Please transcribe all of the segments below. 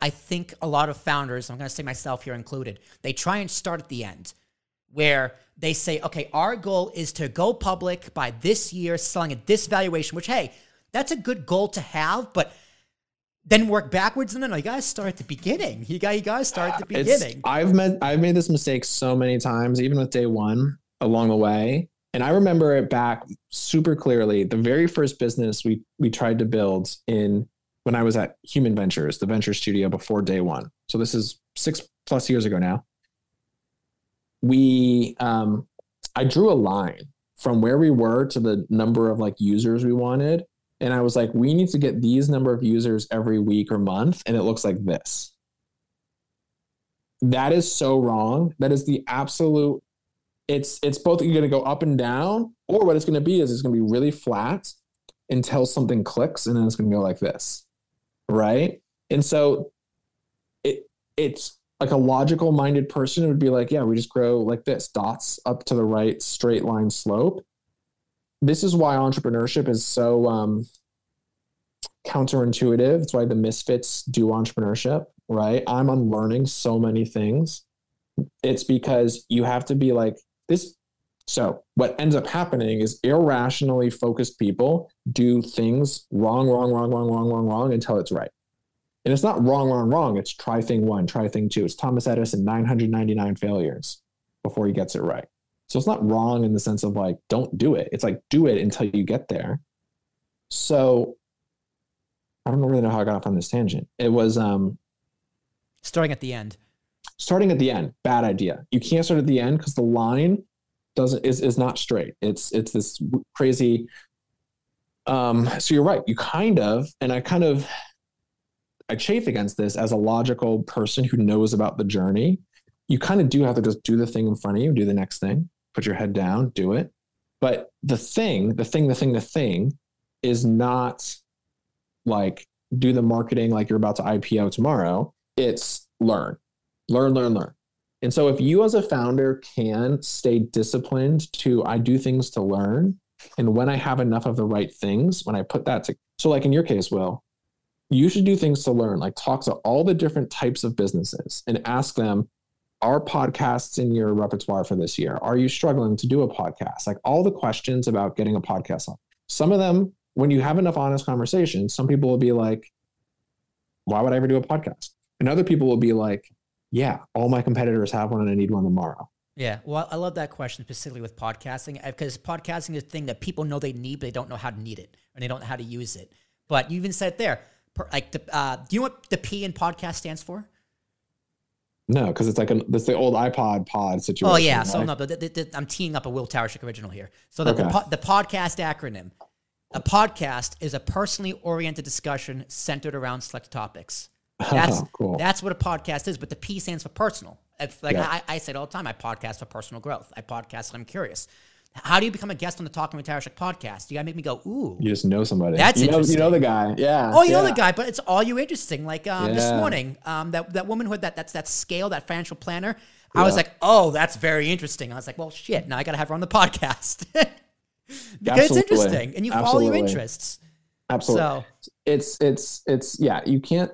I think a lot of founders, I'm going to say myself here included, they try and start at the end where they say, okay, our goal is to go public by this year, selling at this valuation, which, hey, that's a good goal to have, but then work backwards. No, oh, no, You gotta start at the beginning. You got you guys start at the beginning. It's, I've made I've made this mistake so many times, even with day one along the way. And I remember it back super clearly. The very first business we we tried to build in when I was at Human Ventures, the venture studio before day one. So this is six plus years ago now. We um I drew a line from where we were to the number of like users we wanted and I was like, we need to get these number of users every week or month, and it looks like this. That is so wrong. That is the absolute. It's it's both you're going to go up and down, or what it's going to be is it's going to be really flat until something clicks, and then it's going to go like this, right? And so, it it's like a logical minded person would be like, yeah, we just grow like this, dots up to the right, straight line slope this is why entrepreneurship is so um, counterintuitive. It's why the misfits do entrepreneurship, right? I'm unlearning so many things. It's because you have to be like this. So, what ends up happening is irrationally focused people do things wrong, wrong, wrong, wrong, wrong, wrong, wrong until it's right. And it's not wrong, wrong, wrong. It's try thing one, try thing two. It's Thomas Edison, 999 failures before he gets it right. So it's not wrong in the sense of like, don't do it. It's like, do it until you get there. So I don't really know how I got off on this tangent. It was um starting at the end. Starting at the end, bad idea. You can't start at the end because the line doesn't is is not straight. It's it's this crazy. Um, so you're right. You kind of, and I kind of I chafe against this as a logical person who knows about the journey. You kind of do have to just do the thing in front of you, do the next thing put your head down, do it. But the thing, the thing, the thing, the thing is not like do the marketing like you're about to IPO tomorrow. It's learn, learn, learn, learn. And so if you as a founder can stay disciplined to I do things to learn, and when I have enough of the right things, when I put that to so like in your case, Will, you should do things to learn, like talk to all the different types of businesses and ask them, are podcasts in your repertoire for this year? Are you struggling to do a podcast? Like all the questions about getting a podcast on. Some of them, when you have enough honest conversations, some people will be like, why would I ever do a podcast? And other people will be like, yeah, all my competitors have one and I need one tomorrow. Yeah, well, I love that question specifically with podcasting because podcasting is a thing that people know they need, but they don't know how to need it and they don't know how to use it. But you even said there, like, the, uh, do you know what the P in podcast stands for? No, because it's like an, that's the old iPod pod situation. Oh yeah, right? so no, but I'm teeing up a Will Tarashuk original here. So the, okay. the, the podcast acronym, a podcast is a personally oriented discussion centered around select topics. That's cool. That's what a podcast is, but the P stands for personal. It's like yeah. I, I say it all the time. I podcast for personal growth. I podcast I'm curious. How do you become a guest on the Talking with Tarashuk podcast? You gotta make me go, ooh. You just know somebody. That's you know, interesting. You know the guy. Yeah. Oh, you yeah. know the guy, but it's all you interesting. Like um, yeah. this morning, um, that that woman who had that that's that scale, that financial planner. I was like, oh, that's very interesting. I was like, well, shit. Now I gotta have her on the podcast because Absolutely. it's interesting, and you Absolutely. follow your interests. Absolutely. So it's it's it's yeah. You can't.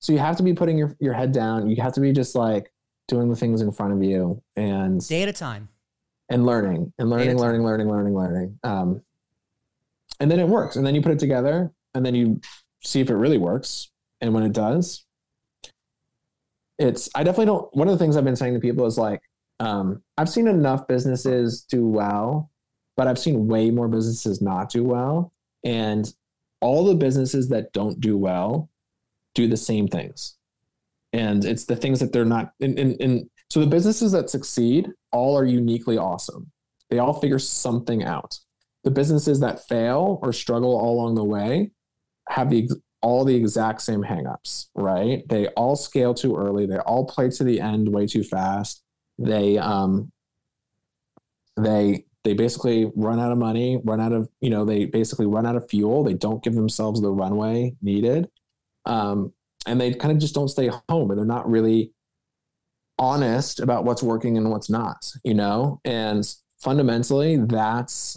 So you have to be putting your your head down. You have to be just like doing the things in front of you and day at a time and learning and learning, learning, learning, learning, learning. Um, and then it works. And then you put it together and then you see if it really works. And when it does, it's, I definitely don't, one of the things I've been saying to people is like, um, I've seen enough businesses do well, but I've seen way more businesses not do well. And all the businesses that don't do well do the same things. And it's the things that they're not in so the businesses that succeed all are uniquely awesome. They all figure something out. The businesses that fail or struggle all along the way have the all the exact same hangups, right? They all scale too early. They all play to the end way too fast. They um they they basically run out of money, run out of, you know, they basically run out of fuel. They don't give themselves the runway needed. Um, and they kind of just don't stay home and they're not really honest about what's working and what's not, you know? And fundamentally, that's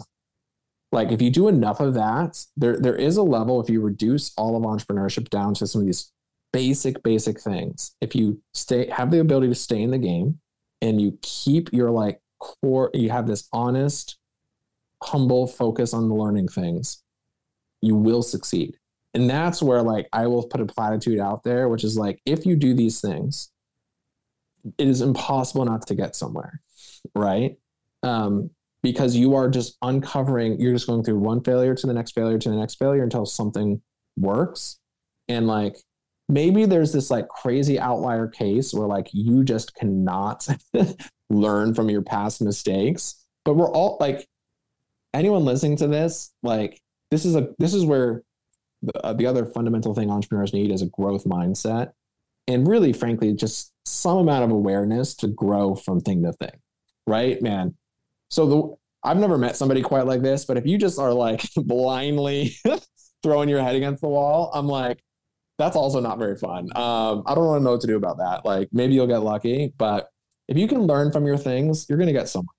like if you do enough of that, there there is a level if you reduce all of entrepreneurship down to some of these basic, basic things. If you stay, have the ability to stay in the game and you keep your like core, you have this honest, humble focus on learning things, you will succeed. And that's where like I will put a platitude out there, which is like, if you do these things, it is impossible not to get somewhere. Right. Um, because you are just uncovering, you're just going through one failure to the next failure to the next failure until something works. And like maybe there's this like crazy outlier case where like you just cannot learn from your past mistakes but we're all like anyone listening to this like this is a this is where the, uh, the other fundamental thing entrepreneurs need is a growth mindset and really frankly just some amount of awareness to grow from thing to thing right man so the I've never met somebody quite like this, but if you just are like blindly throwing your head against the wall, I'm like, that's also not very fun. Um, I don't really know what to do about that. Like maybe you'll get lucky, but if you can learn from your things, you're going to get somewhere.